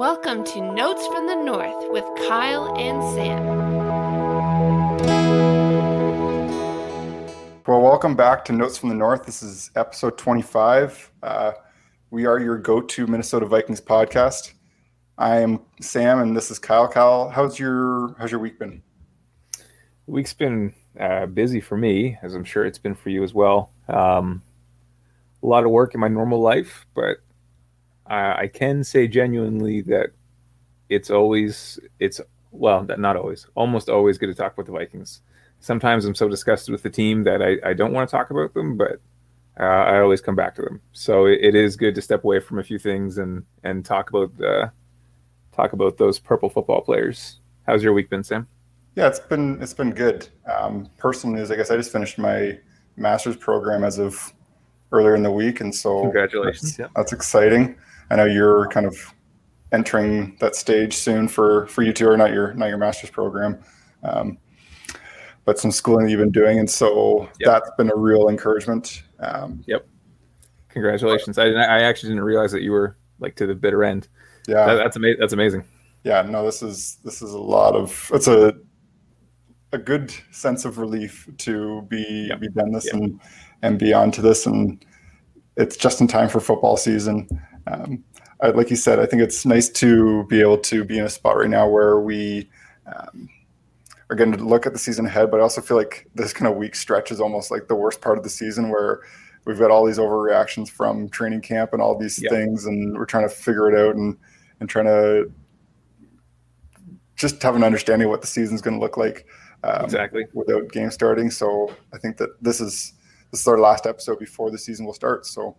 Welcome to Notes from the North with Kyle and Sam. Well, welcome back to Notes from the North. This is episode 25. Uh, we are your go to Minnesota Vikings podcast. I am Sam and this is Kyle. Kyle, how's your how's your week been? week's been uh, busy for me, as I'm sure it's been for you as well. Um, a lot of work in my normal life, but I, I can say genuinely that it's always it's well, not always, almost always good to talk about the Vikings. Sometimes I'm so disgusted with the team that I, I don't want to talk about them, but uh, I always come back to them. So it, it is good to step away from a few things and and talk about uh, talk about those purple football players. How's your week been, Sam? Yeah, it's been it's been good. Um, personally, I guess I just finished my master's program as of earlier in the week, and so congratulations. That's, yeah. that's exciting. I know you're kind of entering that stage soon for for you two, or not your not your master's program, um, but some schooling that you've been doing, and so yep. that's been a real encouragement. Um, yep. Congratulations! I I actually didn't realize that you were like to the bitter end. Yeah, that, that's amazing. That's amazing. Yeah, no, this is this is a lot of it's a a good sense of relief to be yep. be done this yep. and and be on to this and it's just in time for football season. Um, I, like you said, I think it's nice to be able to be in a spot right now where we um, are going to look at the season ahead, but I also feel like this kind of week stretch is almost like the worst part of the season where we've got all these overreactions from training camp and all these yep. things, and we're trying to figure it out and and trying to just have an understanding of what the season's going to look like um, exactly without game starting. So I think that this is this is our last episode before the season will start. So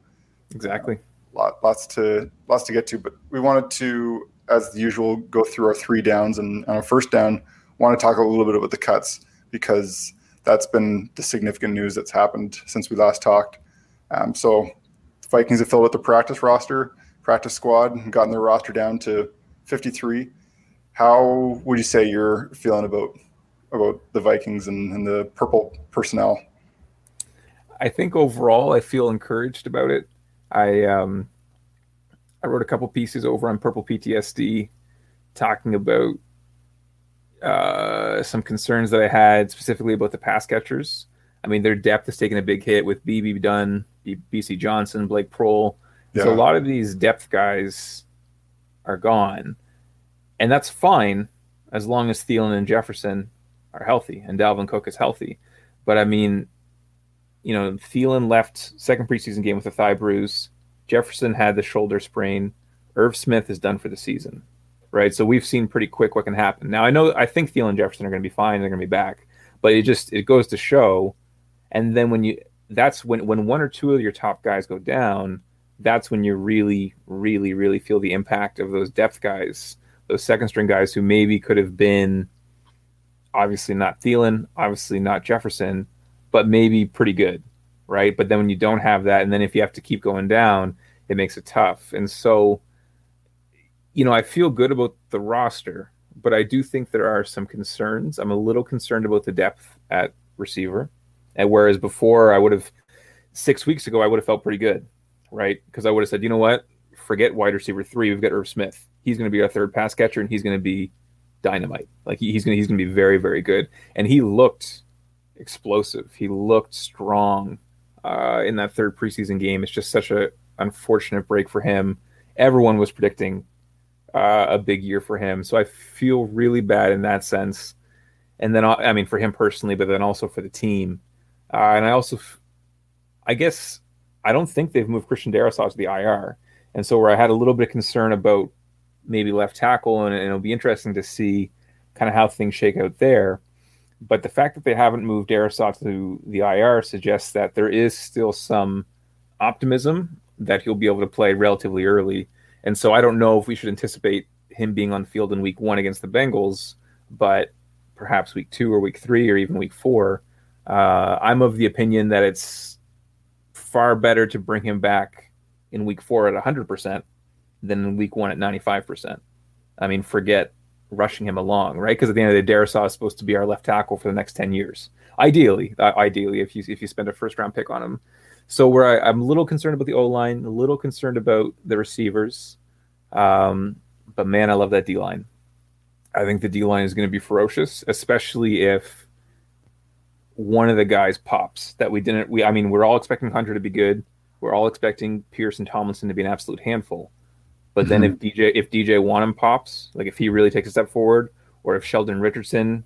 exactly, uh, lot, lots to lots to get to. But we wanted to, as usual, go through our three downs and on our first down, want to talk a little bit about the cuts because that's been the significant news that's happened since we last talked. Um, so Vikings have filled out the practice roster, practice squad, and gotten their roster down to 53. How would you say you're feeling about about the Vikings and, and the purple personnel? I think overall I feel encouraged about it. I um, I wrote a couple pieces over on Purple PTSD talking about uh, some concerns that I had specifically about the pass catchers. I mean, their depth has taken a big hit with BB Dunn, Bisi Johnson, Blake Proehl. Yeah. So a lot of these depth guys are gone, and that's fine as long as Thielen and Jefferson are healthy and Dalvin Cook is healthy. But I mean, you know, Thielen left second preseason game with a thigh bruise. Jefferson had the shoulder sprain. Irv Smith is done for the season, right? So we've seen pretty quick what can happen. Now I know I think Thielen and Jefferson are going to be fine. They're going to be back, but it just it goes to show. And then when you that's when when one or two of your top guys go down, that's when you really, really, really feel the impact of those depth guys, those second string guys who maybe could have been obviously not Thielen, obviously not Jefferson, but maybe pretty good, right? But then when you don't have that, and then if you have to keep going down, it makes it tough. And so, you know, I feel good about the roster, but I do think there are some concerns. I'm a little concerned about the depth at receiver. And whereas before I would have six weeks ago, I would have felt pretty good, right? Because I would have said, you know what? Forget wide receiver three. We've got Irv Smith. He's going to be our third pass catcher, and he's going to be dynamite. Like he's gonna he's gonna be very very good, and he looked explosive. He looked strong uh, in that third preseason game. It's just such a unfortunate break for him. Everyone was predicting uh, a big year for him, so I feel really bad in that sense. And then I mean for him personally, but then also for the team. Uh, and I also, I guess, I don't think they've moved Christian Darrisaw to the IR, and so where I had a little bit of concern about maybe left tackle, and, and it'll be interesting to see kind of how things shake out there. But the fact that they haven't moved Darrisaw to the IR suggests that there is still some optimism that he'll be able to play relatively early. And so I don't know if we should anticipate him being on the field in week one against the Bengals, but perhaps week two or week three or even week four. Uh, I'm of the opinion that it's far better to bring him back in week four at 100% than in week one at 95%. I mean, forget rushing him along, right? Because at the end of the day, Darrisaw is supposed to be our left tackle for the next 10 years. Ideally, uh, ideally, if you if you spend a first round pick on him. So where I, am a little concerned about the O line, a little concerned about the receivers. Um, but man, I love that D line. I think the D line is going to be ferocious, especially if one of the guys pops that we didn't. We, I mean, we're all expecting Hunter to be good. We're all expecting Pierce and Tomlinson to be an absolute handful. But then mm-hmm. if DJ if DJ Wonnum pops, like if he really takes a step forward, or if Sheldon Richardson,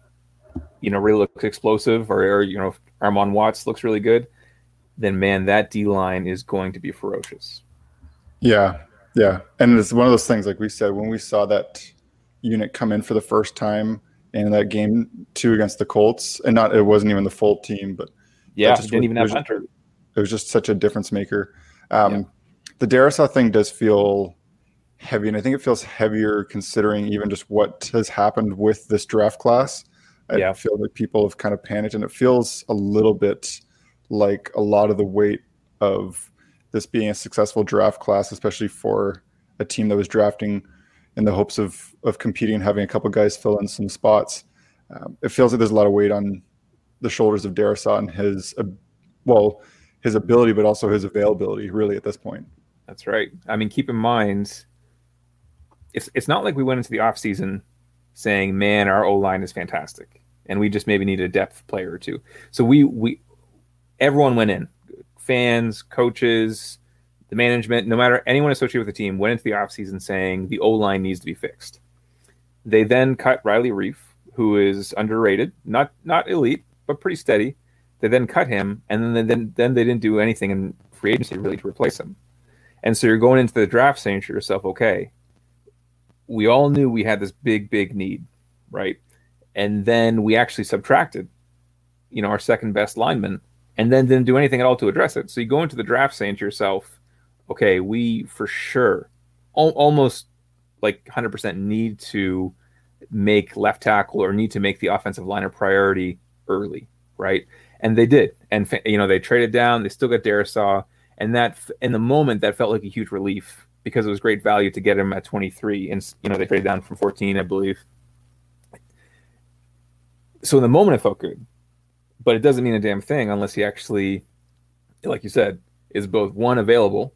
you know, really looks explosive, or, or you know, if Armon Watts looks really good, then man, that D line is going to be ferocious. Yeah, yeah, and it's one of those things, like we said, when we saw that unit come in for the first time in that game two against the Colts, and not it wasn't even the full team, but yeah, just, didn't even have Hunter. It was just such a difference maker. Um, yeah. The Darrisaw thing does feel heavy, and I think it feels heavier considering even just what has happened with this draft class. I yeah. feel like people have kind of panicked, and it feels a little bit like a lot of the weight of this being a successful draft class, especially for a team that was drafting in the hopes of of competing and having a couple guys fill in some spots. Um, it feels like there's a lot of weight on the shoulders of Darrisaw and his, uh, well, his ability, but also his availability, really, at this point. That's right. I mean, keep in mind, it's it's not like we went into the offseason saying, "Man, our O line is fantastic," and we just maybe need a depth player or two. So we we everyone went in, fans, coaches, the management, no matter anyone associated with the team, went into the offseason saying the O line needs to be fixed. They then cut Riley Reiff, who is underrated, not not elite, but pretty steady. They then cut him, and then then then they didn't do anything in free agency really to replace him. And so you're going into the draft saying to yourself, okay, we all knew we had this big, big need, right? And then we actually subtracted, you know, our second best lineman, and then didn't do anything at all to address it. So you go into the draft saying to yourself, okay, we for sure, al- almost like 100% need to make left tackle or need to make the offensive line a priority early, right? And they did. And, you know, they traded down, they still got Darrisaw. And that, in the moment, that felt like a huge relief because it was great value to get him at 23. And, you know, they traded down from 14, I believe. So in the moment, it felt good. But it doesn't mean a damn thing unless he actually, like you said, is both one available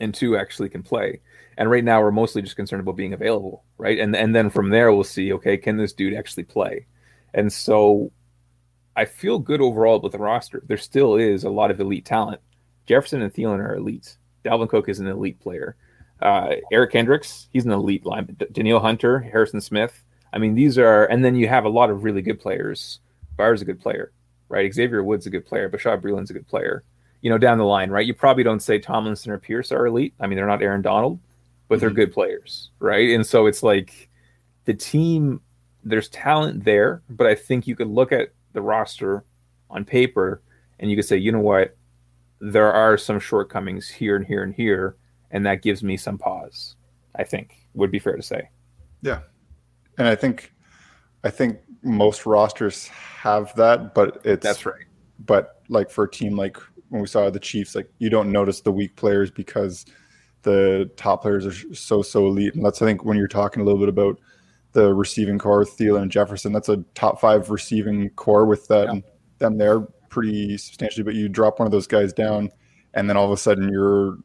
and two actually can play. And right now we're mostly just concerned about being available, right? And and then from there we'll see, okay, can this dude actually play? And so I feel good overall with the roster. There still is a lot of elite talent. Jefferson and Thielen are elite. Dalvin Cook is an elite player. Uh, Eric Kendricks, he's an elite line. Danielle Hunter, Harrison Smith. I mean, these are, and then you have a lot of really good players. Byers a good player, right? Xavier Woods a good player. Bashaud Breeland's a good player you know, down the line, right? You probably don't say Tomlinson or Pierce are elite. I mean, they're not Aaron Donald, but mm-hmm. they're good players, right? And so it's like the team, there's talent there, but I think you could look at the roster on paper and you could say, you know what, there are some shortcomings here and here and here, and that gives me some pause. I think would be fair to say. Yeah, and I think, I think most rosters have that, but it's that's right. But like for a team like when we saw the Chiefs, like you don't notice the weak players because the top players are so so elite. And that's I think when you're talking a little bit about the receiving core, Thielen and Jefferson, that's a top five receiving core with that yeah. them there pretty substantially. But you drop one of those guys down, and then all of a sudden you're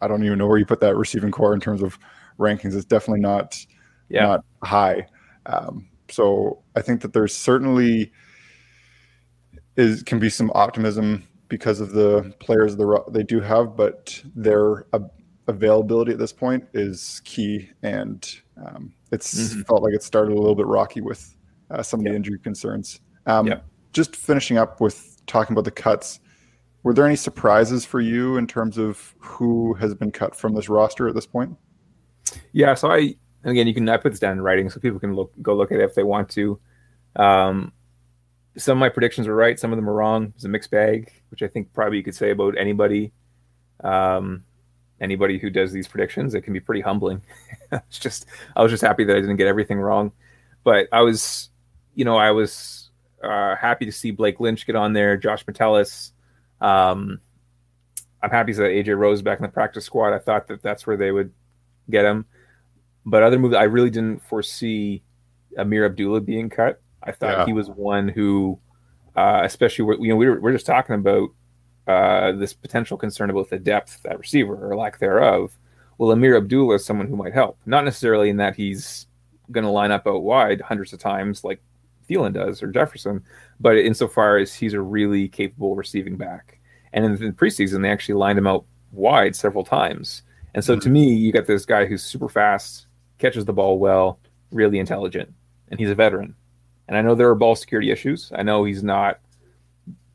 I don't even know where you put that receiving core in terms of rankings. It's definitely not yeah. not high. Um, so I think that there's certainly is can be some optimism because of the players the they do have, but their availability at this point is key, and um, it's mm-hmm. felt like it started a little bit rocky with uh, some of yep. the injury concerns. Um, yep. Just finishing up with talking about the cuts, were there any surprises for you in terms of who has been cut from this roster at this point? Yeah, so I again, you can I put this down in writing so people can look go look at it if they want to. Um, some of my predictions were right, some of them were wrong. It's a mixed bag, which I think probably you could say about anybody. Um, anybody who does these predictions, it can be pretty humbling. it's just I was just happy that I didn't get everything wrong, but I was, you know, I was uh, happy to see Blake Lynch get on there, Josh Metellus. Um, I'm happy that AJ Rose back in the practice squad. I thought that that's where they would get him, but other moves I really didn't foresee Ameer Abdullah being cut. I thought yeah. he was one who, uh, especially you know, we were, we're just talking about uh, this potential concern about the depth that receiver or lack thereof. Well, Ameer Abdullah is someone who might help, not necessarily in that he's going to line up out wide hundreds of times like Thielen does or Jefferson, but insofar as he's a really capable receiving back. And in the preseason, they actually lined him out wide several times. And so mm-hmm. to me, you got this guy who's super fast, catches the ball well, really intelligent, and he's a veteran. And I know there are ball security issues. I know he's not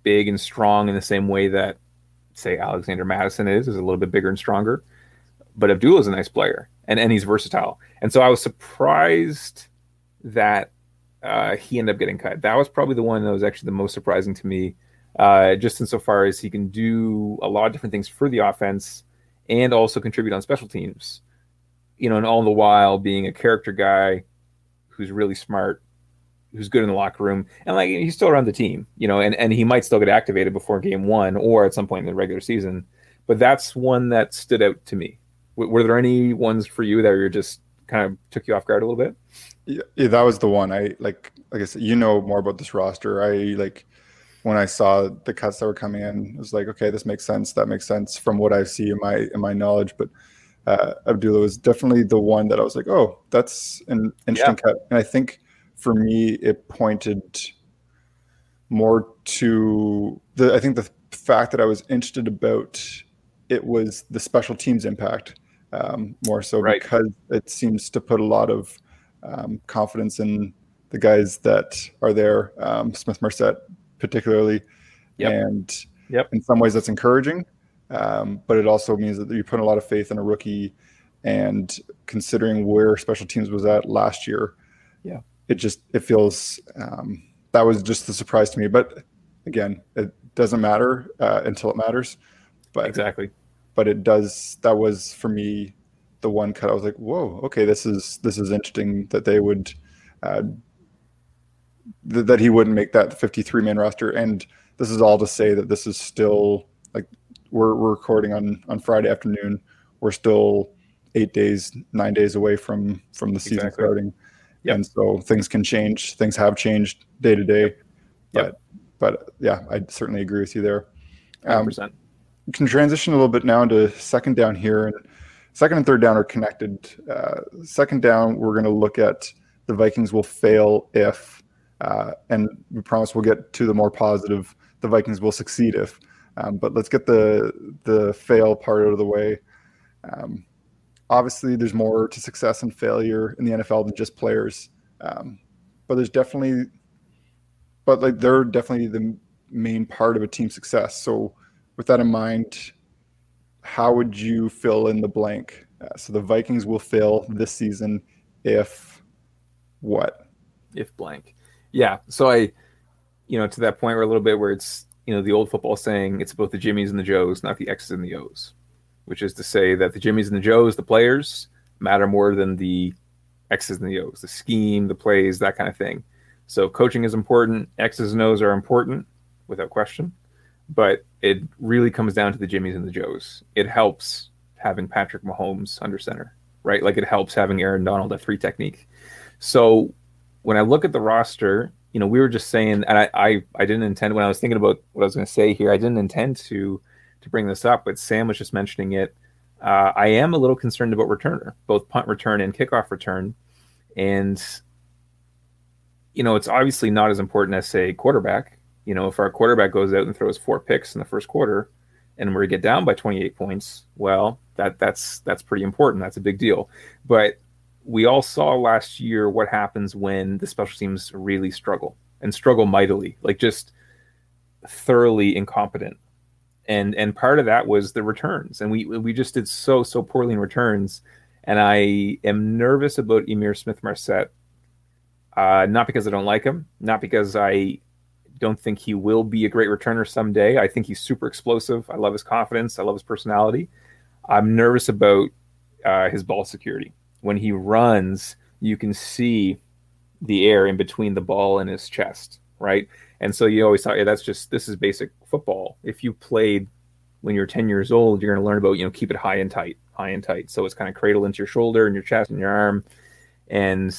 big and strong in the same way that, say, Alexander Mattison is, is a little bit bigger and stronger. But Abdullah is a nice player, and, and he's versatile. And so I was surprised that uh, he ended up getting cut. That was probably the one that was actually the most surprising to me, uh, just insofar as he can do a lot of different things for the offense and also contribute on special teams. You know, and all the while being a character guy who's really smart, who's good in the locker room, and like he's still around the team, you know, and, and he might still get activated before game one or at some point in the regular season. But that's one that stood out to me. W- were there any ones for you that you just kind of took you off guard a little bit? Yeah, yeah, that was the one. I like, like I said, you know more about this roster. I like when I saw the cuts that were coming in, it was like, okay, this makes sense. That makes sense from what I see in my in my knowledge. But uh, Abdullah was definitely the one that I was like, oh, that's an interesting yeah. cut. And I think for me, it pointed more to the. I think the fact that I was interested about it was the special teams impact um, more so right. because it seems to put a lot of um, confidence in the guys that are there, um, Smith Marsette particularly. Yep. And yep. in some ways, that's encouraging. Um, but it also means that you put a lot of faith in a rookie. And considering where special teams was at last year, yeah, it just it feels um, that was just the surprise to me. But again, it doesn't matter uh, until it matters. But exactly, but it does. That was for me the one cut. I was like, whoa, okay, this is this is interesting that they would uh, th- that he wouldn't make that 53 man roster. And this is all to say that this is still like we're, we're recording on on Friday afternoon. We're still eight days, nine days away from from the season exactly. starting. Yep. And so things can change. Things have changed day to day. But yep. but yeah, I certainly agree with you there. Um, 100%. Can transition a little bit now into second down here and second and third down are connected. Uh, second down, we're going to look at the Vikings will fail if uh, and we promise we'll get to the more positive. The Vikings will succeed if. Um, but let's get the the fail part out of the way. Um, obviously, there's more to success and failure in the NFL than just players. Um, but there's definitely, but like they're definitely the main part of a team success. So, with that in mind, how would you fill in the blank? Uh, so the Vikings will fail this season if what? If blank yeah, so I, you know, to that point where a little bit where it's you know the old football saying it's both the Jimmies and the Joes, not the X's and the O's, which is to say that the Jimmies and the Joes, the players, matter more than the X's and the O's, the scheme, the plays, that kind of thing. So coaching is important. X's and O's are important, without question, but it really comes down to the Jimmies and the Joes. It helps having Patrick Mahomes under center, right? Like it helps having Aaron Donald at three technique. So when I look at the roster, you know, we were just saying, and I, I, I didn't intend when I was thinking about what I was going to say here, I didn't intend to to bring this up, but Sam was just mentioning it. Uh, I am a little concerned about returner, both punt return and kickoff return, and you know, it's obviously not as important as say quarterback. You know, if our quarterback goes out and throws four picks in the first quarter, and we get down by 28 points, well, that that's that's pretty important. That's a big deal. But we all saw last year what happens when the special teams really struggle and struggle mightily, like just thoroughly incompetent. And and part of that was the returns, and we we just did so so poorly in returns. And I am nervous about Ihmir Smith Marsette, uh, not because I don't like him, not because I don't think he will be a great returner someday. I think he's super explosive. I love his confidence. I love his personality. I'm nervous about uh, his ball security when he runs, you can see the air in between the ball and his chest, right? And so you always thought, yeah, that's just this is basic football. If you played when you're 10 years old, you're going to learn about, you know, keep it high and tight, high and tight. So it's kind of cradled into your shoulder and your chest and your arm. And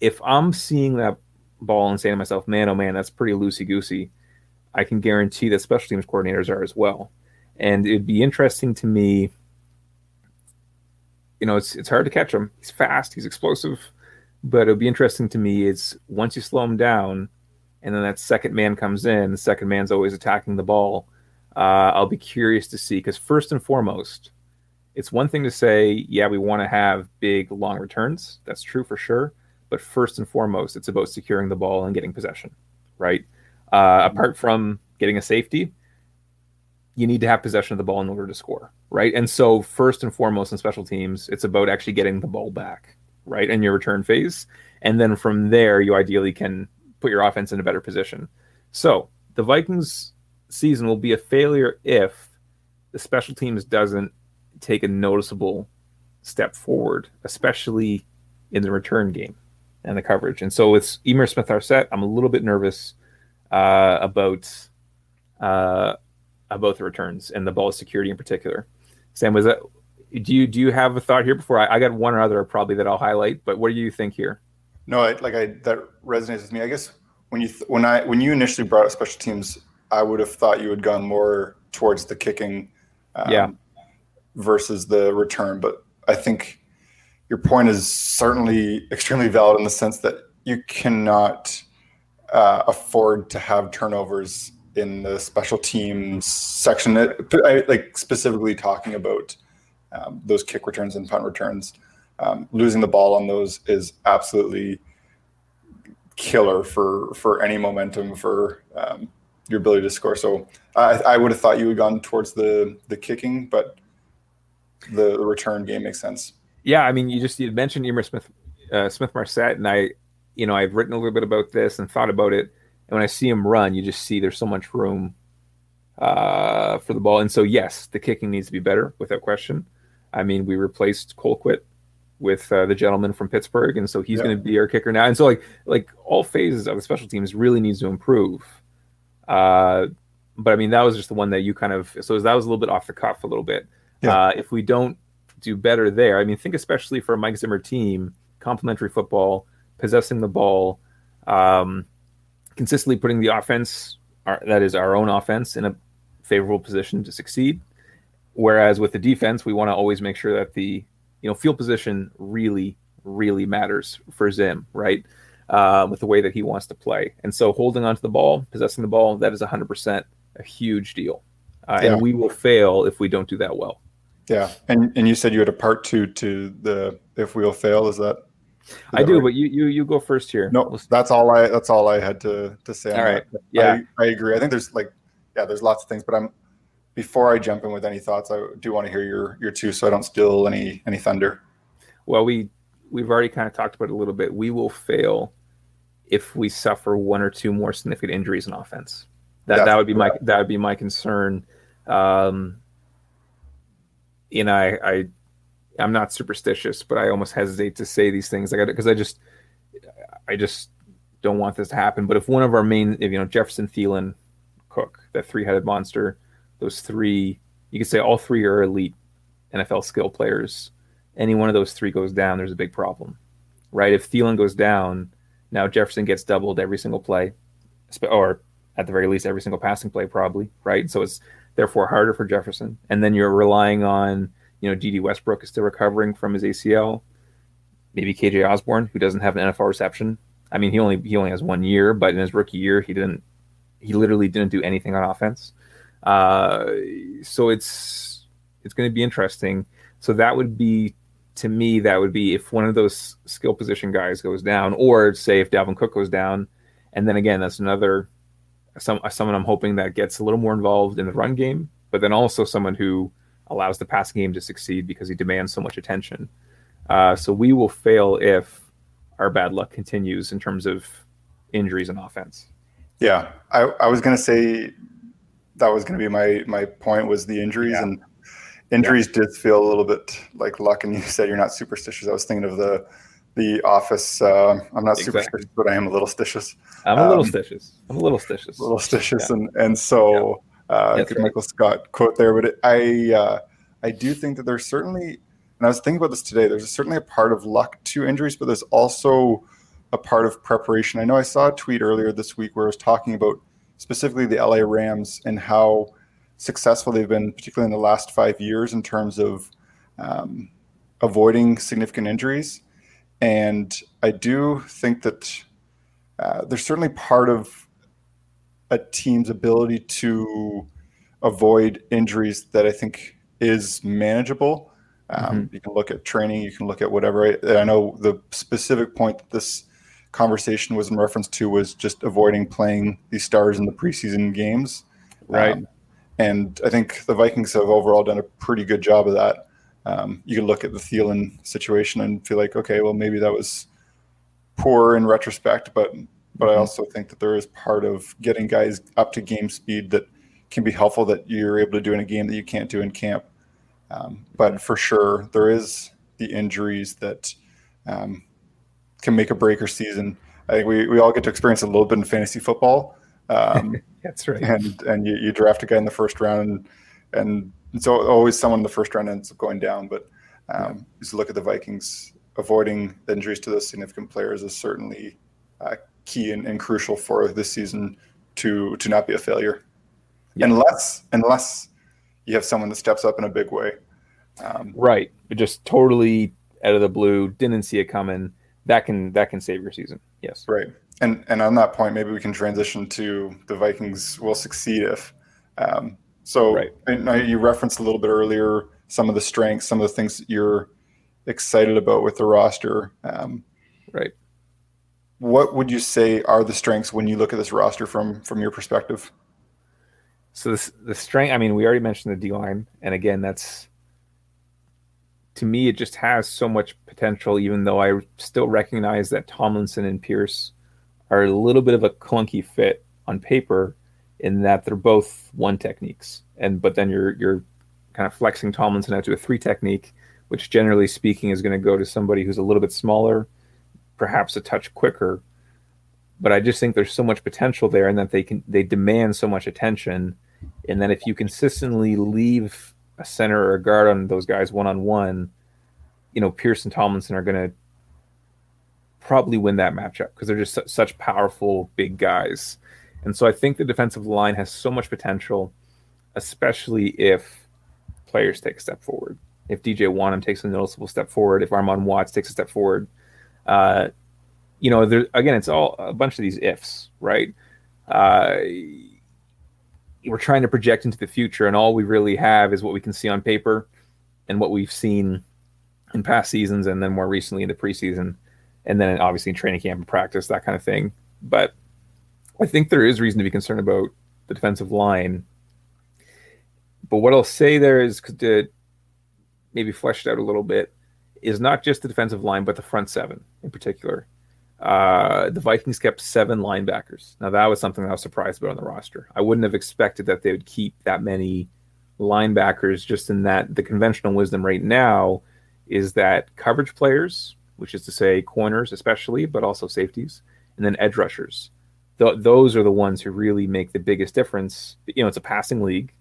if I'm seeing that ball and saying to myself, man, oh man, that's pretty loosey goosey, I can guarantee that special teams coordinators are as well. And it'd be interesting to me you know, it's it's hard to catch him. He's fast, he's explosive, but it'll be interesting to me. Is once you slow him down, and then that second man comes in, the second man's always attacking the ball. Uh, I'll be curious to see because first and foremost, it's one thing to say, yeah, we want to have big long returns. That's true for sure. But first and foremost, it's about securing the ball and getting possession, right? Uh, apart from getting a safety, you need to have possession of the ball in order to score, right? And so, first and foremost in special teams, it's about actually getting the ball back, right, in your return phase. And then from there, you ideally can put your offense in a better position. So, the Vikings season will be a failure if the special teams doesn't take a noticeable step forward, especially in the return game and the coverage. And so with Ihmir Smith Marsette, I'm a little bit nervous uh, about uh, about the returns and the ball security in particular. Sam, was that? Do you do you have a thought here before I, I got one or other probably that I'll highlight? But what do you think here? No, I, like I that resonates with me. I guess when you th- when I when you initially brought up special teams, I would have thought you had gone more towards the kicking, um, yeah, versus the return. But I think your point is certainly extremely valid in the sense that you cannot uh, afford to have turnovers in the special teams section. I, like specifically talking about um, those kick returns and punt returns. Um, losing the ball on those is absolutely killer for for any momentum for um, your ability to score. So I, I would have thought you had gone towards the the kicking, but the return game makes sense. Yeah, I mean, you just you mentioned Ihmir Smith uh, Smith Marsette, and I, you know, I've written a little bit about this and thought about it. And when I see him run, you just see there's so much room uh, for the ball. And so, yes, the kicking needs to be better without question. I mean, we replaced Colquitt with uh, the gentleman from Pittsburgh, and so he's yeah. going to be our kicker now. And so, like, like all phases of the special teams really needs to improve. Uh, but I mean, that was just the one that you kind of so that was a little bit off the cuff a little bit. Yeah. Uh, if we don't do better there. I mean, think especially for a Mike Zimmer team, complementary football, possessing the ball, um, consistently putting the offense, our, that is our own offense, in a favorable position to succeed. Whereas with the defense, we want to always make sure that the you know field position really, really matters for Zim, right? Uh, with the way that he wants to play, and so holding onto the ball, possessing the ball, that is 100% a huge deal, uh, yeah. and we will fail if we don't do that well. Yeah, and and you said you had a part two to the if we'll fail. Is that? Is I that do, right? but you you you go first here. No, that's all I that's all I had to to say. All right. That. Yeah, I, I, agree. I think there's like yeah, there's lots of things, but I'm before I jump in with any thoughts, I do want to hear your your two, so I don't steal any any thunder. Well, we we've already kind of talked about it a little bit. We will fail if we suffer one or two more significant injuries in offense. That that's that would be my that would be my concern. Um, you know, I, I I'm not superstitious, but I almost hesitate to say these things like because I, just I just don't want this to happen. But if one of our main, if, you know, Jefferson, Thielen, Cook, that three-headed monster, those three, you could say all three are elite NFL skill players. Any one of those three goes down, there's a big problem, right? If Thielen goes down, now Jefferson gets doubled every single play, or at the very least every single passing play, probably, right? So it's therefore harder for Jefferson. And then you're relying on, you know, Dede Westbrook is still recovering from his ACL. Maybe KJ Osborn, who doesn't have an NFL reception. I mean, he only he only has one year, but in his rookie year, he didn't. He literally didn't do anything on offense. Uh, so it's it's going to be interesting. So that would be to me that would be if one of those skill position guys goes down, or say if Dalvin Cook goes down, and then again that's another some someone I'm hoping that gets a little more involved in the run game, but then also someone who allows the pass game to succeed because he demands so much attention. Uh, so we will fail if our bad luck continues in terms of injuries and offense. Yeah, I, I was going to say that was going to be my my point was the injuries yeah. and injuries yeah. did feel a little bit like luck. And you said you're not superstitious. I was thinking of the the office. Uh, I'm not exactly. superstitious, but I am a little stitious. I'm a little um, stitious. I'm a little stitious. A little stitious, yeah. and and so yeah. uh, right. Michael Scott quote there. But it, I uh, I do think that there's certainly, and I was thinking about this today. There's certainly a part of luck to injuries, but there's also a part of preparation. I know I saw a tweet earlier this week where I was talking about specifically the LA Rams and how successful they've been, particularly in the last five years, in terms of um, avoiding significant injuries, and I do think that uh, there's certainly part of a team's ability to avoid injuries that I think is manageable. Um, mm-hmm. You can look at training, you can look at whatever. I, I, know the specific point that this conversation was in reference to was just avoiding playing these stars in the preseason games. Right. Um, and I think the Vikings have overall done a pretty good job of that. Um, you can look at the Thielen situation and feel like, okay, well, maybe that was poor in retrospect, but but I mm-hmm. also think that there is part of getting guys up to game speed that can be helpful that you're able to do in a game that you can't do in camp. Um, but for sure, there is the injuries that um, can make a break or season. I think we, we all get to experience a little bit in fantasy football. Um, That's right. And and you, you draft a guy in the first round, and, and so always someone in the first round ends up going down. But um, yeah. just look at the Vikings, avoiding injuries to those significant players is certainly uh, key and, and, crucial for this season to to not be a failure. Yeah. Unless unless you have someone that steps up in a big way. Um, right, but just totally out of the blue, didn't see it coming. That can that can save your season. Yes. Right. And and on that point, maybe we can transition to the Vikings will succeed if. Um, so right. and you referenced a little bit earlier some of the strengths, some of the things that you're excited about with the roster. Um, right. What would you say are the strengths when you look at this roster from from your perspective? So this, the strength. I mean, we already mentioned the D line, and again, that's to me, it just has so much potential. Even though I still recognize that Tomlinson and Pierce are a little bit of a clunky fit on paper, in that they're both one techniques, and but then you're you're kind of flexing Tomlinson out to a three technique, which generally speaking is going to go to somebody who's a little bit smaller, perhaps a touch quicker. But I just think there's so much potential there, and that they can they demand so much attention and then if you consistently leave a center or a guard on those guys one on one, you know, Pierce and Tomlinson are going to probably win that matchup because they're just su- such powerful big guys. And so I think the defensive line has so much potential, especially if players take a step forward. If DJ Wonnum takes a noticeable step forward, if Armon Watts takes a step forward, uh, you know, there again, it's all a bunch of these ifs, right? Uh, we're trying to project into the future, and all we really have is what we can see on paper and what we've seen in past seasons, and then more recently in the preseason, and then obviously in training camp and practice, that kind of thing. But I think there is reason to be concerned about the defensive line. But what I'll say there is to maybe flesh it out a little bit is not just the defensive line, but the front seven in particular. Uh, the Vikings kept seven linebackers. Now that was something I was surprised about on the roster. I wouldn't have expected that they would keep that many linebackers. Just in that the conventional wisdom right now is that coverage players, which is to say corners especially, but also safeties, and then edge rushers. Th- those are the ones who really make the biggest difference. You know, it's a passing league,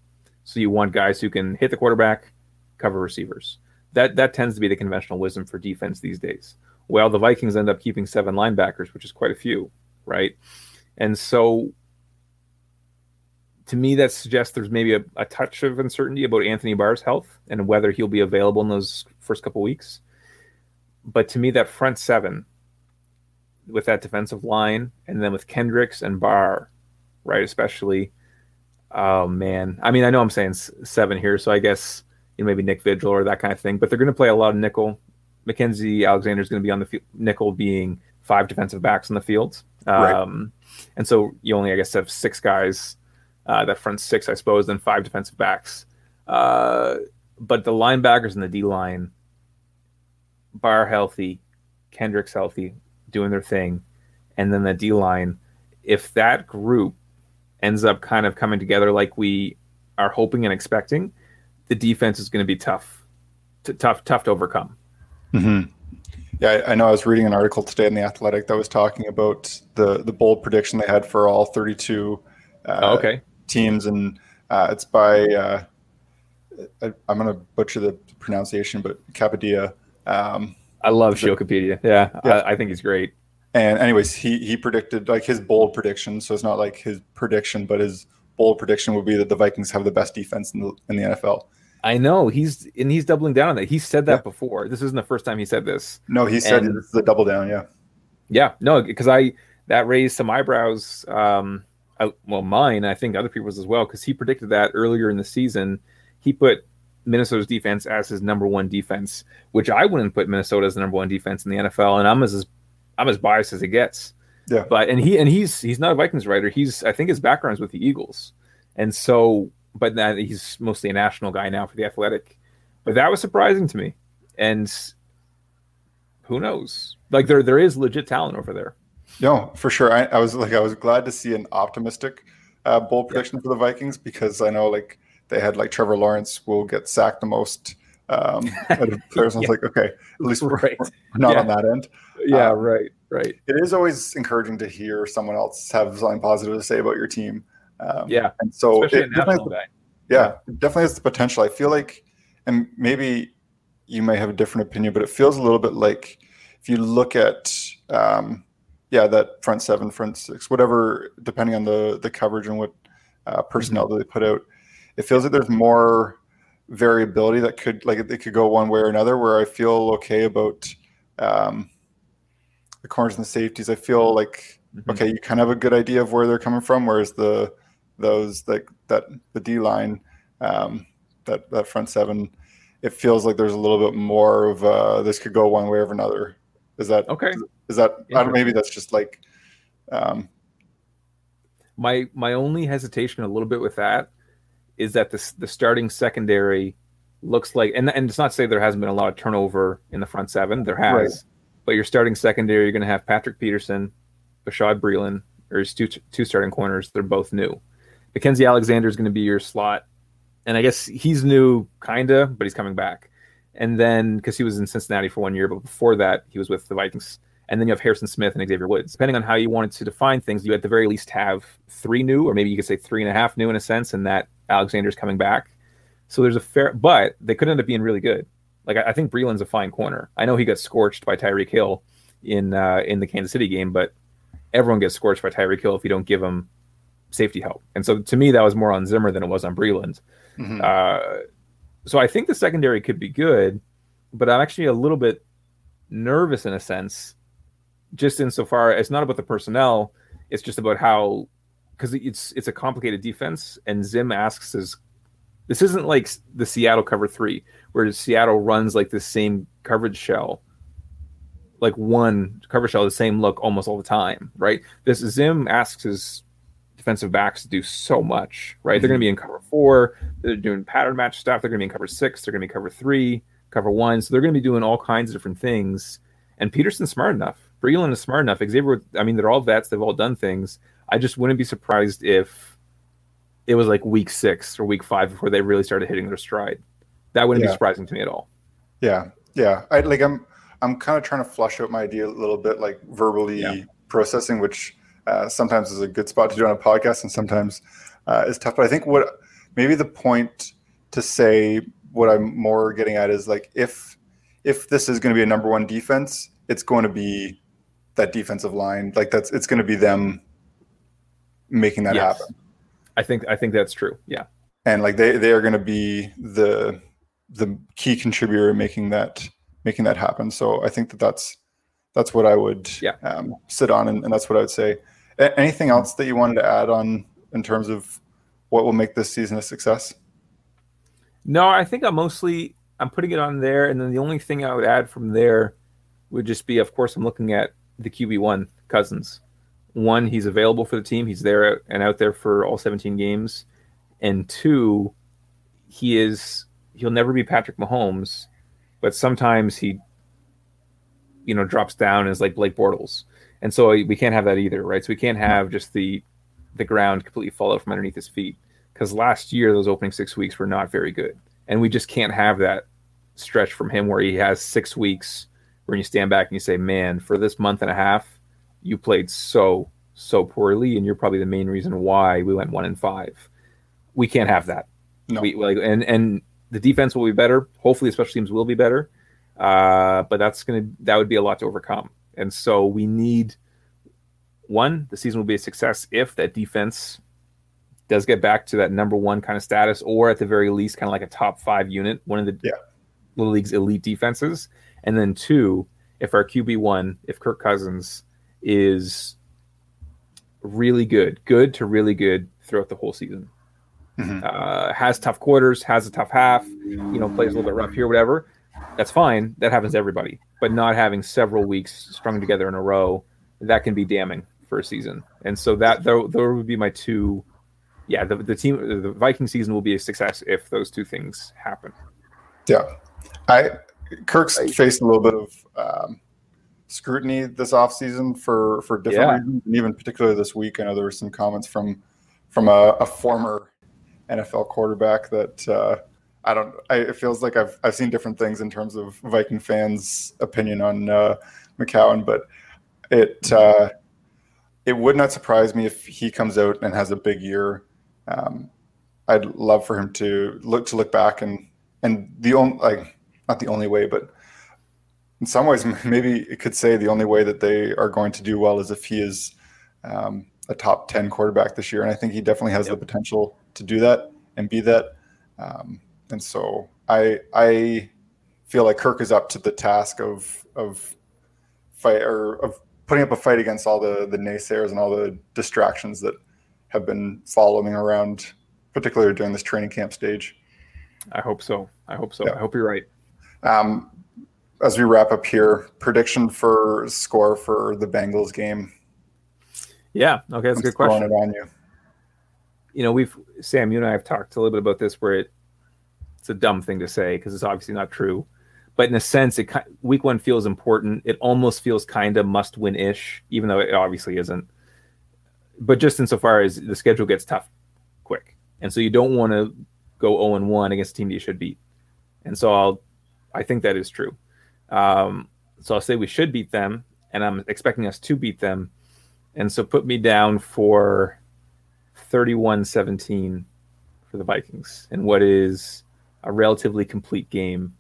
so you want guys who can hit the quarterback, cover receivers. That that tends to be the conventional wisdom for defense these days. Well, the Vikings end up keeping seven linebackers, which is quite a few, right? And so to me, that suggests there's maybe a, a, touch of uncertainty about Anthony Barr's health and whether he'll be available in those first couple weeks. But to me, that front seven with that defensive line and then with Kendricks and Barr, right, especially. Oh man, I mean, I know I'm saying seven here, so I guess you know maybe Nick Vigil or that kind of thing. But they're going to play a lot of nickel. Mackensie Alexander is going to be on the nickel, being five defensive backs on the field. Um, right. And so you only, I guess, have six guys, uh, that front six, I suppose, then five defensive backs. Uh, but the linebackers and the D line, Barr healthy, Kendricks healthy, doing their thing. And then the D line, if that group ends up kind of coming together like we are hoping and expecting, the defense is going to be tough, to, tough, tough to overcome. Mm-hmm. Yeah, I, I, know. I was reading an article today in the Athletic that was talking about the the bold prediction they had for all 32 uh, oh, okay. teams, and uh, it's by uh, I, am going to butcher the pronunciation, but Kapadia. Um, I love Sheil Kapadia. Yeah, yeah. I, I think he's great. And anyways, he he predicted like his bold prediction. So it's not like his prediction, but his bold prediction would be that the Vikings have the best defense in the in the NFL. I know he's and he's doubling down on that. He said that yeah. before. This isn't the first time he said this. No, he said and, this is a double down. Yeah. Yeah. No, because I that raised some eyebrows. Um, I, well, mine. I think other people's as well because he predicted that earlier in the season. He put Minnesota's defense as his number one defense, which I wouldn't put Minnesota as the number one defense in the NFL, and I'm as I'm as biased as it gets. Yeah. But and he and he's he's not a Vikings writer. He's I think his background is with the Eagles, and so but that he's mostly a national guy now for the Athletic. But that was surprising to me, and who knows? Like there there is legit talent over there. No, for sure. I, I was like I was glad to see an optimistic uh, bold prediction yeah. for the Vikings because I know like they had like Trevor Lawrence will get sacked the most um, players. I was like, okay, at least we're, right. we're not yeah. on that end. Yeah, um, right, right. It is always encouraging to hear someone else have something positive to say about your team. Um, yeah, and so it definitely, yeah, it definitely has the potential. I feel like, and maybe you may have a different opinion, but it feels a little bit like if you look at, um, yeah, that front seven, front six, whatever, depending on the the coverage and what uh, personnel mm-hmm. that they put out, it feels like there's more variability that could like it could go one way or another. Where I feel okay about um, the corners and the safeties. I feel like mm-hmm. okay, you kind of have a good idea of where they're coming from, whereas the those like that the D line, um, that that front seven, it feels like there's a little bit more of uh, this could go one way or another. Is that okay? Is that I don't maybe that's just like um, my my only hesitation a little bit with that is that the the starting secondary looks like and and it's not to say there hasn't been a lot of turnover in the front seven. There has, right. but your starting secondary, you're going to have Patrick Peterson, Bashaud Breeland, or his two two starting corners. They're both new. Mackensie Alexander is going to be your slot, and I guess he's new, kinda, but he's coming back. And then because he was in Cincinnati for one year, but before that he was with the Vikings. And then you have Harrison Smith and Xavier Woods. Depending on how you wanted to define things, you at the very least have three new, or maybe you could say three and a half new in a sense, and that Alexander's coming back. So there's a fair, but they could end up being really good. Like I, I think Breeland's a fine corner. I know he got scorched by Tyreek Hill in uh, in the Kansas City game, but everyone gets scorched by Tyreek Hill if you don't give him safety help. And so to me, that was more on Zimmer than it was on Breeland. Mm-hmm. Uh, so I think the secondary could be good, but I'm actually a little bit nervous in a sense, just insofar it's not about the personnel. It's just about how, because it's it's a complicated defense, and Zim asks his. This isn't like the Seattle cover three, where Seattle runs like the same coverage shell, like one cover shell, the same look almost all the time, right? This Zim asks his defensive backs to do so much, right? Mm-hmm. They're going to be in cover four. They're doing pattern match stuff. They're going to be in cover six. They're going to be cover three, cover one. So they're going to be doing all kinds of different things. And Peterson's smart enough. Breeland is smart enough. Xavier, I mean, they're all vets. They've all done things. I just wouldn't be surprised if it was like week six or week five before they really started hitting their stride. That wouldn't yeah. be surprising to me at all. Yeah, yeah. I like. I'm. I'm kind of trying to flush out my idea a little bit, like verbally yeah. processing, which uh, sometimes is a good spot to do on a podcast, and sometimes uh, is tough. But I think what maybe the point to say what I'm more getting at is like if if this is going to be a number one defense, it's going to be that defensive line. Like that's it's going to be them making that yes. happen. I think I think that's true. Yeah. And like they they are going to be the the key contributor making that making that happen. So I think that that's that's what I would yeah. um, sit on, and, and, that's what I would say. A- anything else that you wanted to add on in terms of what will make this season a success? No, I think I'm mostly I'm putting it on there, and then the only thing I would add from there would just be, of course, I'm looking at the QB one Cousins. One, he's available for the team; he's there and out there for all 17 games, and two, he is he'll never be Patrick Mahomes, but sometimes he, you know, drops down and is like Blake Bortles. And so we can't have that either, right? So we can't have just the the ground completely fall out from underneath his feet because last year those opening six weeks were not very good, and we just can't have that stretch from him where he has six weeks where you stand back and you say, "Man, for this month and a half, you played so so poorly, and you're probably the main reason why we went one and five. We can't have that. No. We, like, and and the defense will be better. Hopefully, the special teams will be better. Uh, but that's gonna that would be a lot to overcome. And so we need one, the season will be a success if that defense does get back to that number one kind of status, or at the very least, kind of like a top five unit, one of the yeah. little league's elite defenses. And then two, if our QB one, if Kirk Cousins is really good, good to really good throughout the whole season. Mm-hmm. Uh, has tough quarters, has a tough half, you know, plays a little bit rough here, whatever. That's fine. That happens to everybody. But not having several weeks strung together in a row, that can be damning for a season. And so that though those would be my two. Yeah, the, the team, the Viking season will be a success if those two things happen. Yeah, I Kirk's faced a little bit of um, scrutiny this offseason for for different yeah. reasons, and even particularly this week. I know there were some comments from from a, a former NFL quarterback that uh, I don't. I, it feels like I've I've seen different things in terms of Viking fans' opinion on uh, McCown, but it uh, it would not surprise me if he comes out and has a big year. Um, I'd love for him to look to look back and and the only like not the only way, but in some ways maybe it could say the only way that they are going to do well is if he is um, a top 10 quarterback this year. And I think he definitely has yep. the potential to do that and be that. Um, and so I, I feel like Kirk is up to the task of, of fight or of putting up a fight against all the, the naysayers and all the distractions that have been following around, particularly during this training camp stage. I hope so. I hope so. Yeah. I hope you're right. Um, as we wrap up here, prediction for score for the Bengals game yeah. Okay, that's I'm a good question. It on you. You know, we've Sam, you and I have talked a little bit about this, where it, it's a dumb thing to say because it's obviously not true, but in a sense, it week one feels important. It almost feels kind of must win ish, even though it obviously isn't. But just insofar as the schedule gets tough quick, and so you don't want to go zero and one against a team that you should beat. And so I'll, I think that is true. Um, so I'll say we should beat them, and I'm expecting us to beat them and so put me down for 31-17 for the Vikings in what is a relatively complete game.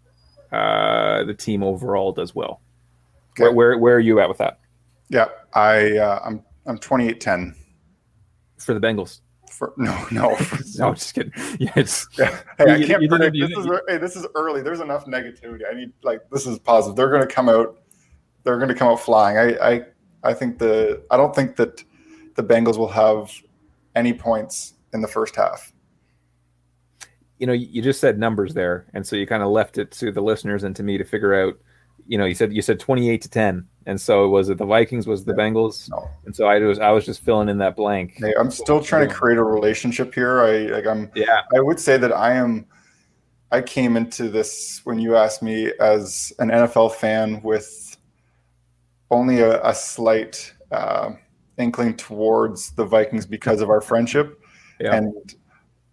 Uh, the team overall does well. Okay. Where, where, where are you at with that? Yeah, I uh, I'm I'm 28-10 for the Bengals. For, no, no, no, just kidding. Yeah, it's, yeah. Hey, I can't you predict. This is hey, this is early. There's enough negativity. I need like this is positive. They're going to come out. They're going to come out flying. I, I I think the I don't think that the Bengals will have any points in the first half. You know, you just said numbers there, and so you kind of left it to the listeners and to me to figure out. You know, you said you said twenty eight to ten, and so was it the Vikings? Was the yeah. Bengals? No. And so I was I was just filling in that blank. Hey, I'm still trying to create a relationship here. I like I'm. Yeah. I would say that I am. I came into this when you asked me as an NFL fan with only a, a slight uh, inkling towards the Vikings because of our friendship. Yeah. And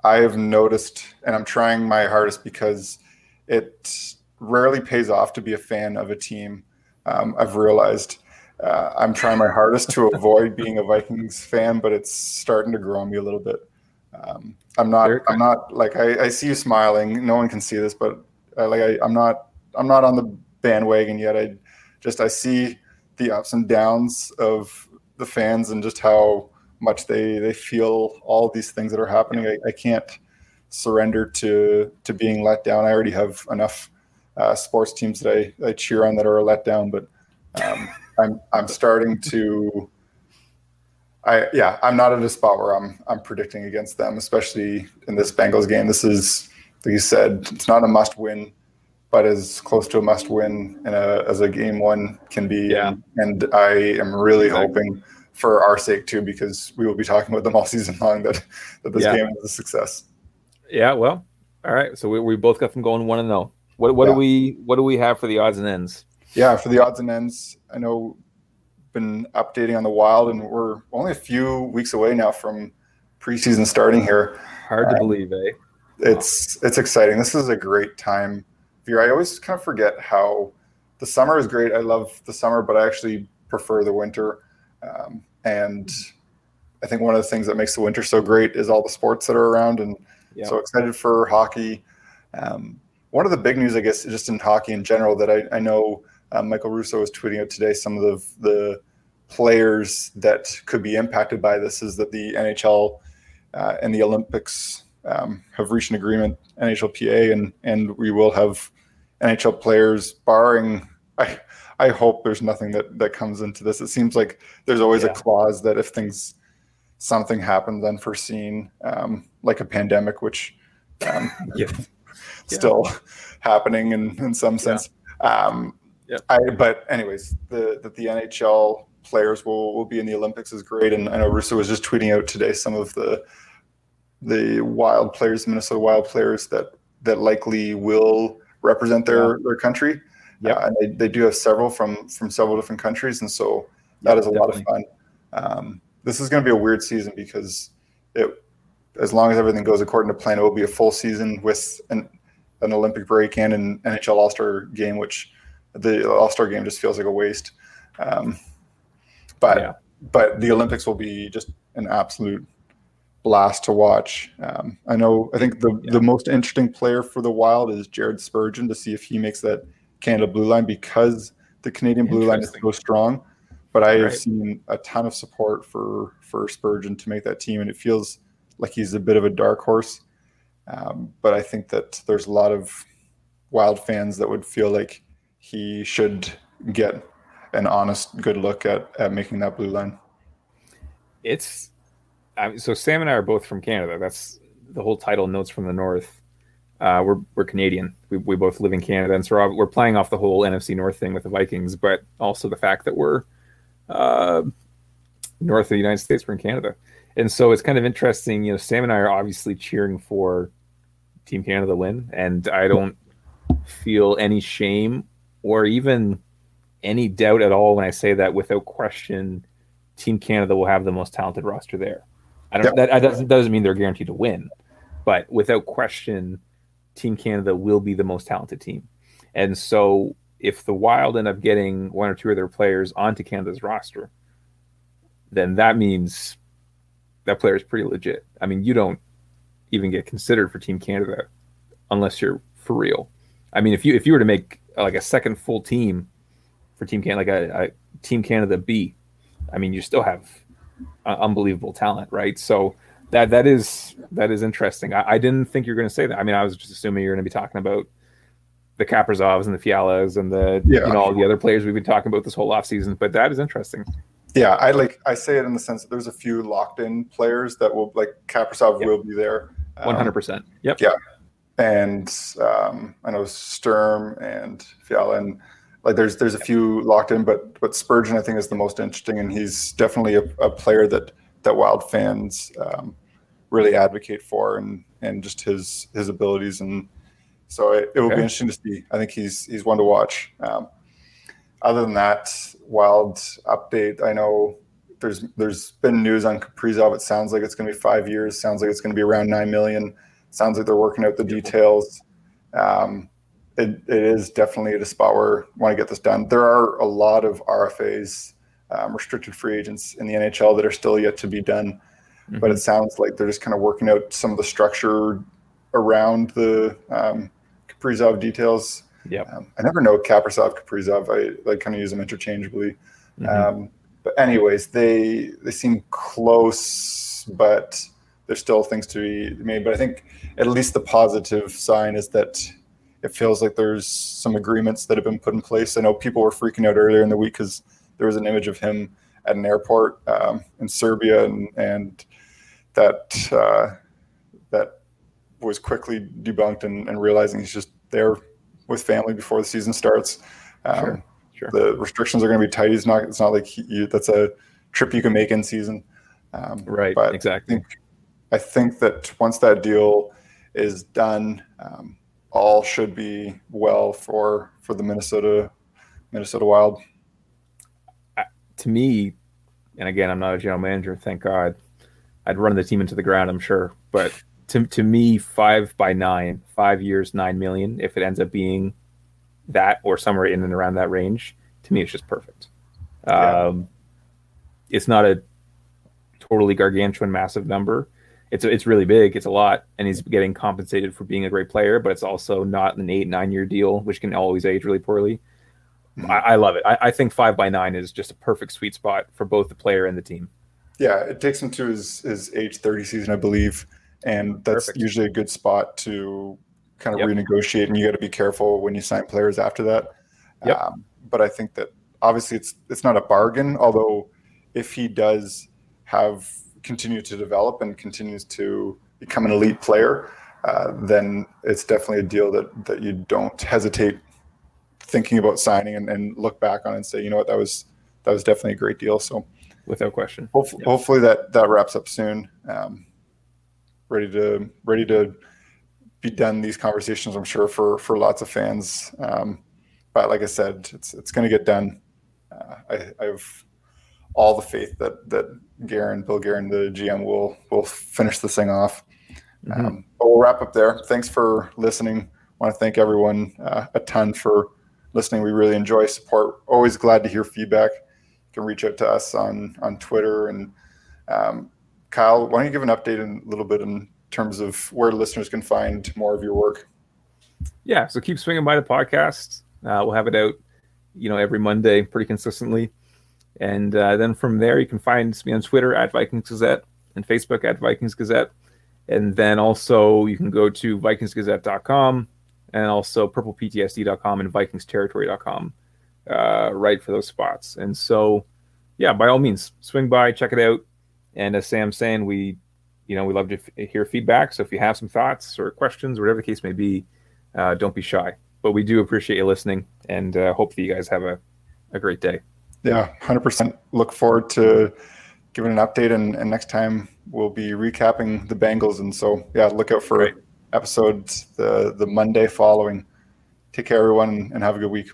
I have noticed, and I'm trying my hardest because it rarely pays off to be a fan of a team. Um, I've realized uh, I'm trying my hardest to avoid being a Vikings fan, but it's starting to grow on me a little bit. Um, I'm not. I'm not like I, I, see you smiling. No one can see this, but uh, like I, I'm not. I'm not on the bandwagon yet. I just I see the ups and downs of the fans and just how much they they feel all these things that are happening. I, I can't surrender to to being let down. I already have enough uh, sports teams that I, I cheer on that are let down, but um, I'm I'm starting to. I yeah, I'm not at a spot where I'm I'm predicting against them, especially in this Bengals game. This is, like you said, it's not a must win but as close to a must win in a, as a game one can be. Yeah. And, and I am really exactly. hoping for our sake too, because we will be talking about them all season long that, that this yeah. game is a success. Yeah. Well, all right. So we, we both got them going one and zero. What, what yeah. do we, what do we have for the odds and ends? Yeah. For the odds and ends, I know been updating on the wild and we're only a few weeks away now from preseason starting here. Hard to um, believe, eh? It's, it's exciting. This is a great time of year. I always kind of forget how the summer is great. I love the summer, but I actually prefer the winter. Um, and I think one of the things that makes the winter so great is all the sports that are around. And yeah. so excited for hockey. Um, one of the big news, I guess, just in hockey in general, that I, I know um, Michael Russo was tweeting out today some of the, the players that could be impacted by this is that the NHL uh, and the Olympics um, have reached an agreement, NHLPA, and and we will have NHL players, barring. I I hope there's nothing that that comes into this. It seems like there's always yeah. a clause that if things something happens unforeseen, um, like a pandemic, which um, yeah. Still happening in in some sense. Um, yeah. I but anyways, the that the NHL players will will be in the Olympics is great, and I know Russo was just tweeting out today some of the the Wild players, Minnesota Wild players that that likely will represent their yeah. their country. Yeah, uh, and they, they do have several from from several different countries, and so that is a definitely. lot of fun. Um, this is going to be a weird season because it, as long as everything goes according to plan, it will be a full season with an an Olympic break and an NHL All Star game, which the All Star game just feels like a waste. Um, but yeah. but the Olympics will be just an absolute blast to watch. Um, I know. I think the yeah. the most interesting player for the Wild is Jared Spurgeon to see if he makes that Canada blue line because the Canadian blue line is so strong. But I have right. seen a ton of support for for Spurgeon to make that team, and it feels like he's a bit of a dark horse. Um, but I think that there's a lot of Wild fans that would feel like he should get an honest, good look at at making that blue line. It's I mean, so Sam and I are both from Canada. That's the whole title. Notes from the North. Uh, we're we're Canadian. We, we both live in Canada, and so we're, playing off the whole NFC North thing with the Vikings, but also the fact that we're uh, north of the United States. We're in Canada, and so it's kind of interesting. You know, Sam and I are obviously cheering for Team Canada to win, and I don't feel any shame or even any doubt at all when I say that. Without question, Team Canada will have the most talented roster there. I don't. Yep. That, that doesn't doesn't mean they're guaranteed to win, but without question, Team Canada will be the most talented team. And so, if the Wild end up getting one or two of their players onto Canada's roster, then that means that player is pretty legit. I mean, you don't even get considered for Team Canada unless you're for real. I mean, if you if you were to make like a second full team for Team Canada, like a, a Team Canada B, I mean, you still have uh, unbelievable talent, right? So that that is that is interesting. I, I didn't think you were going to say that. I mean, I was just assuming you're going to be talking about the Kaprizovs and the Fialas and the yeah. you know all the other players we've been talking about this whole offseason. But that is interesting. Yeah, I like I say it in the sense that there's a few locked in players that will like Kaprizov yep. will be there. One hundred percent. Yep. Yeah, and um, I know Sturm and Fiala and like there's there's a few locked in, but but Spurgeon I think is the most interesting, and he's definitely a, a player that that Wild fans um, really advocate for, and and just his his abilities, and so it, it will okay. be interesting to see. I think he's he's one to watch. Um, other than that, Wild update. I know there's there's been news on Kaprizov. It sounds like it's going to be five years. Sounds like it's going to be around nine million. Sounds like they're working out the details. Um, it, it is definitely at a spot where we want to get this done. There are a lot of RFAs, um, restricted free agents in the NHL that are still yet to be done, mm-hmm. but it sounds like they're just kind of working out some of the structure around the um, Kaprizov details. Yeah, um, I never know Kaprizov, Kaprizov. I like kind of use them interchangeably. Mm-hmm. Um, but anyways, they they seem close, but there's still things to be made. But I think at least the positive sign is that it feels like there's some agreements that have been put in place. I know people were freaking out earlier in the week because there was an image of him at an airport um, in Serbia, and and that uh, that was quickly debunked and, and, realizing he's just there with family before the season starts. Um, sure, sure. The restrictions are going to be tight. He's not. It's not like you, that's a trip you can make in season. Um, right. But exactly. I think, I think that once that deal is done. Um, all should be well for for the Minnesota Minnesota Wild. To me, and again, I'm not a general manager. Thank God. I'd run the team into the ground. I'm sure, but to to me, five by nine, five years, nine million. If it ends up being that or somewhere in and around that range, to me, it's just perfect. Yeah. Um, it's not a totally gargantuan, massive number it's it's really big. It's a lot, and he's getting compensated for being a great player. But it's also not an eight nine year deal, which can always age really poorly. Mm-hmm. I, I, love it. I, I, think five by nine is just a perfect sweet spot for both the player and the team. Yeah, it takes him to his his age thirty season, I believe, and that's Perfect. usually a good spot to kind of yep. renegotiate. And you got to be careful when you sign players after that. Yep. Um, but I think that obviously it's it's not a bargain. Although if he does have continue to develop and continues to become an elite player, uh, then it's definitely a deal that that you don't hesitate thinking about signing and, and, look back on and say, you know what, that was that was definitely a great deal. So without question, hopefully, hopefully that that wraps up soon. Um, ready to ready to be done these conversations. I'm sure for for lots of fans. Um, but like I said, it's it's going to get done. Uh, I, I have all the faith that that Guerin, Bill Guerin, the GM, will will finish this thing off. Mm-hmm. Um, but we'll wrap up there. Thanks for listening. I want to thank everyone uh, a ton for listening. We really enjoy support. Always glad to hear feedback. You can reach out to us on on Twitter and um, Kyle. Why don't you give an update in a little bit in terms of where listeners can find more of your work? Yeah, so keep swinging by the podcast. Uh, we'll have it out, you know, every Monday pretty consistently. And uh, then from there, you can find me on Twitter at Vikings Gazette and Facebook at Vikings Gazette. And then also you can go to VikingsGazette.com and also PurplePTSD.com and VikingsTerritory.com, uh, right for those spots. And so, yeah, by all means, swing by, check it out. And as Sam's saying, we, you know, we love to f- hear feedback. So if you have some thoughts or questions, whatever the case may be, uh, don't be shy. But we do appreciate you listening, and uh, hope that you guys have a, a great day. Yeah, hundred percent. Look forward to giving an update, and, and, next time we'll be recapping the Bengals. And so, yeah, look out for episodes the the Monday following. Take care, everyone, and have a good week.